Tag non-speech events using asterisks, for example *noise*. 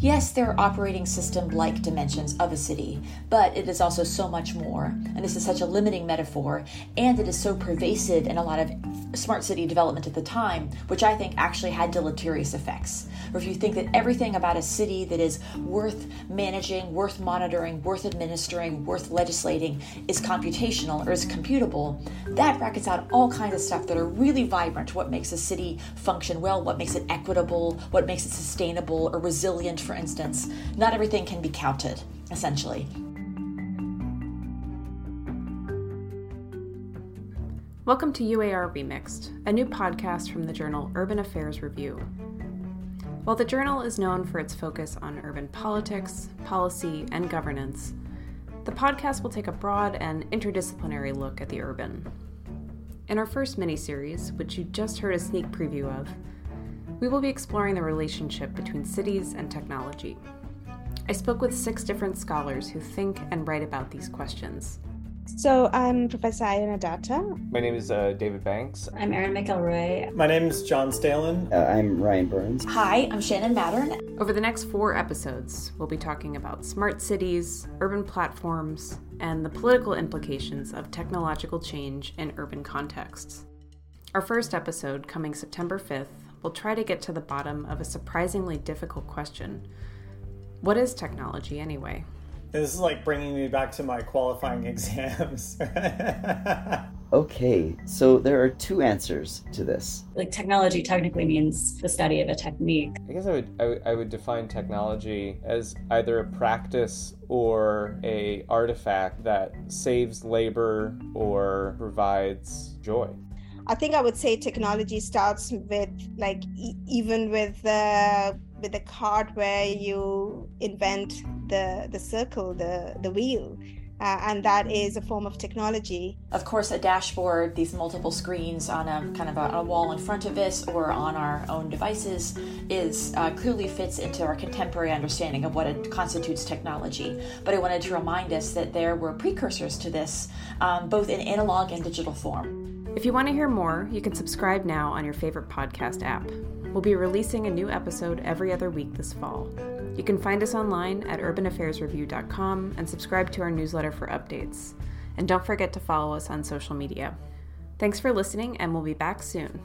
yes, there are operating system like dimensions of a city, but it is also so much more. And this is such a limiting metaphor, and it is so pervasive in a lot of smart city development at the time, which I think actually had deleterious effects. Or if you think that everything about a city that is worth managing, worth monitoring, worth administering, worth legislating is computational or is computable, that brackets out all kinds of stuff that are really vibrant. What makes a city function well, what makes it equitable, what makes it sustainable or resilient, for instance. Not everything can be counted, essentially. Welcome to UAR Remixed, a new podcast from the journal Urban Affairs Review. While the journal is known for its focus on urban politics, policy, and governance, the podcast will take a broad and interdisciplinary look at the urban. In our first mini series, which you just heard a sneak preview of, we will be exploring the relationship between cities and technology. I spoke with six different scholars who think and write about these questions. So I'm Professor Ayona Datta. My name is uh, David Banks. I'm Erin McElroy. My name is John Stehlin. Uh, I'm Ryan Burns. Hi, I'm Shannon Mattern. Over the next four episodes, we'll be talking about smart cities, urban platforms, and the political implications of technological change in urban contexts. Our first episode, coming September 5th, will try to get to the bottom of a surprisingly difficult question What is technology anyway? This is like bringing me back to my qualifying *laughs* exams. *laughs* okay, so there are two answers to this. Like technology technically means the study of a technique. I guess I would, I would I would define technology as either a practice or a artifact that saves labor or provides joy. I think I would say technology starts with like e- even with the with the card where you invent the the circle, the the wheel. Uh, and that is a form of technology. Of course, a dashboard, these multiple screens on a kind of a, a wall in front of us or on our own devices, is uh, clearly fits into our contemporary understanding of what it constitutes technology. But I wanted to remind us that there were precursors to this, um, both in analog and digital form. If you want to hear more, you can subscribe now on your favorite podcast app. We'll be releasing a new episode every other week this fall. You can find us online at urbanaffairsreview.com and subscribe to our newsletter for updates. And don't forget to follow us on social media. Thanks for listening, and we'll be back soon.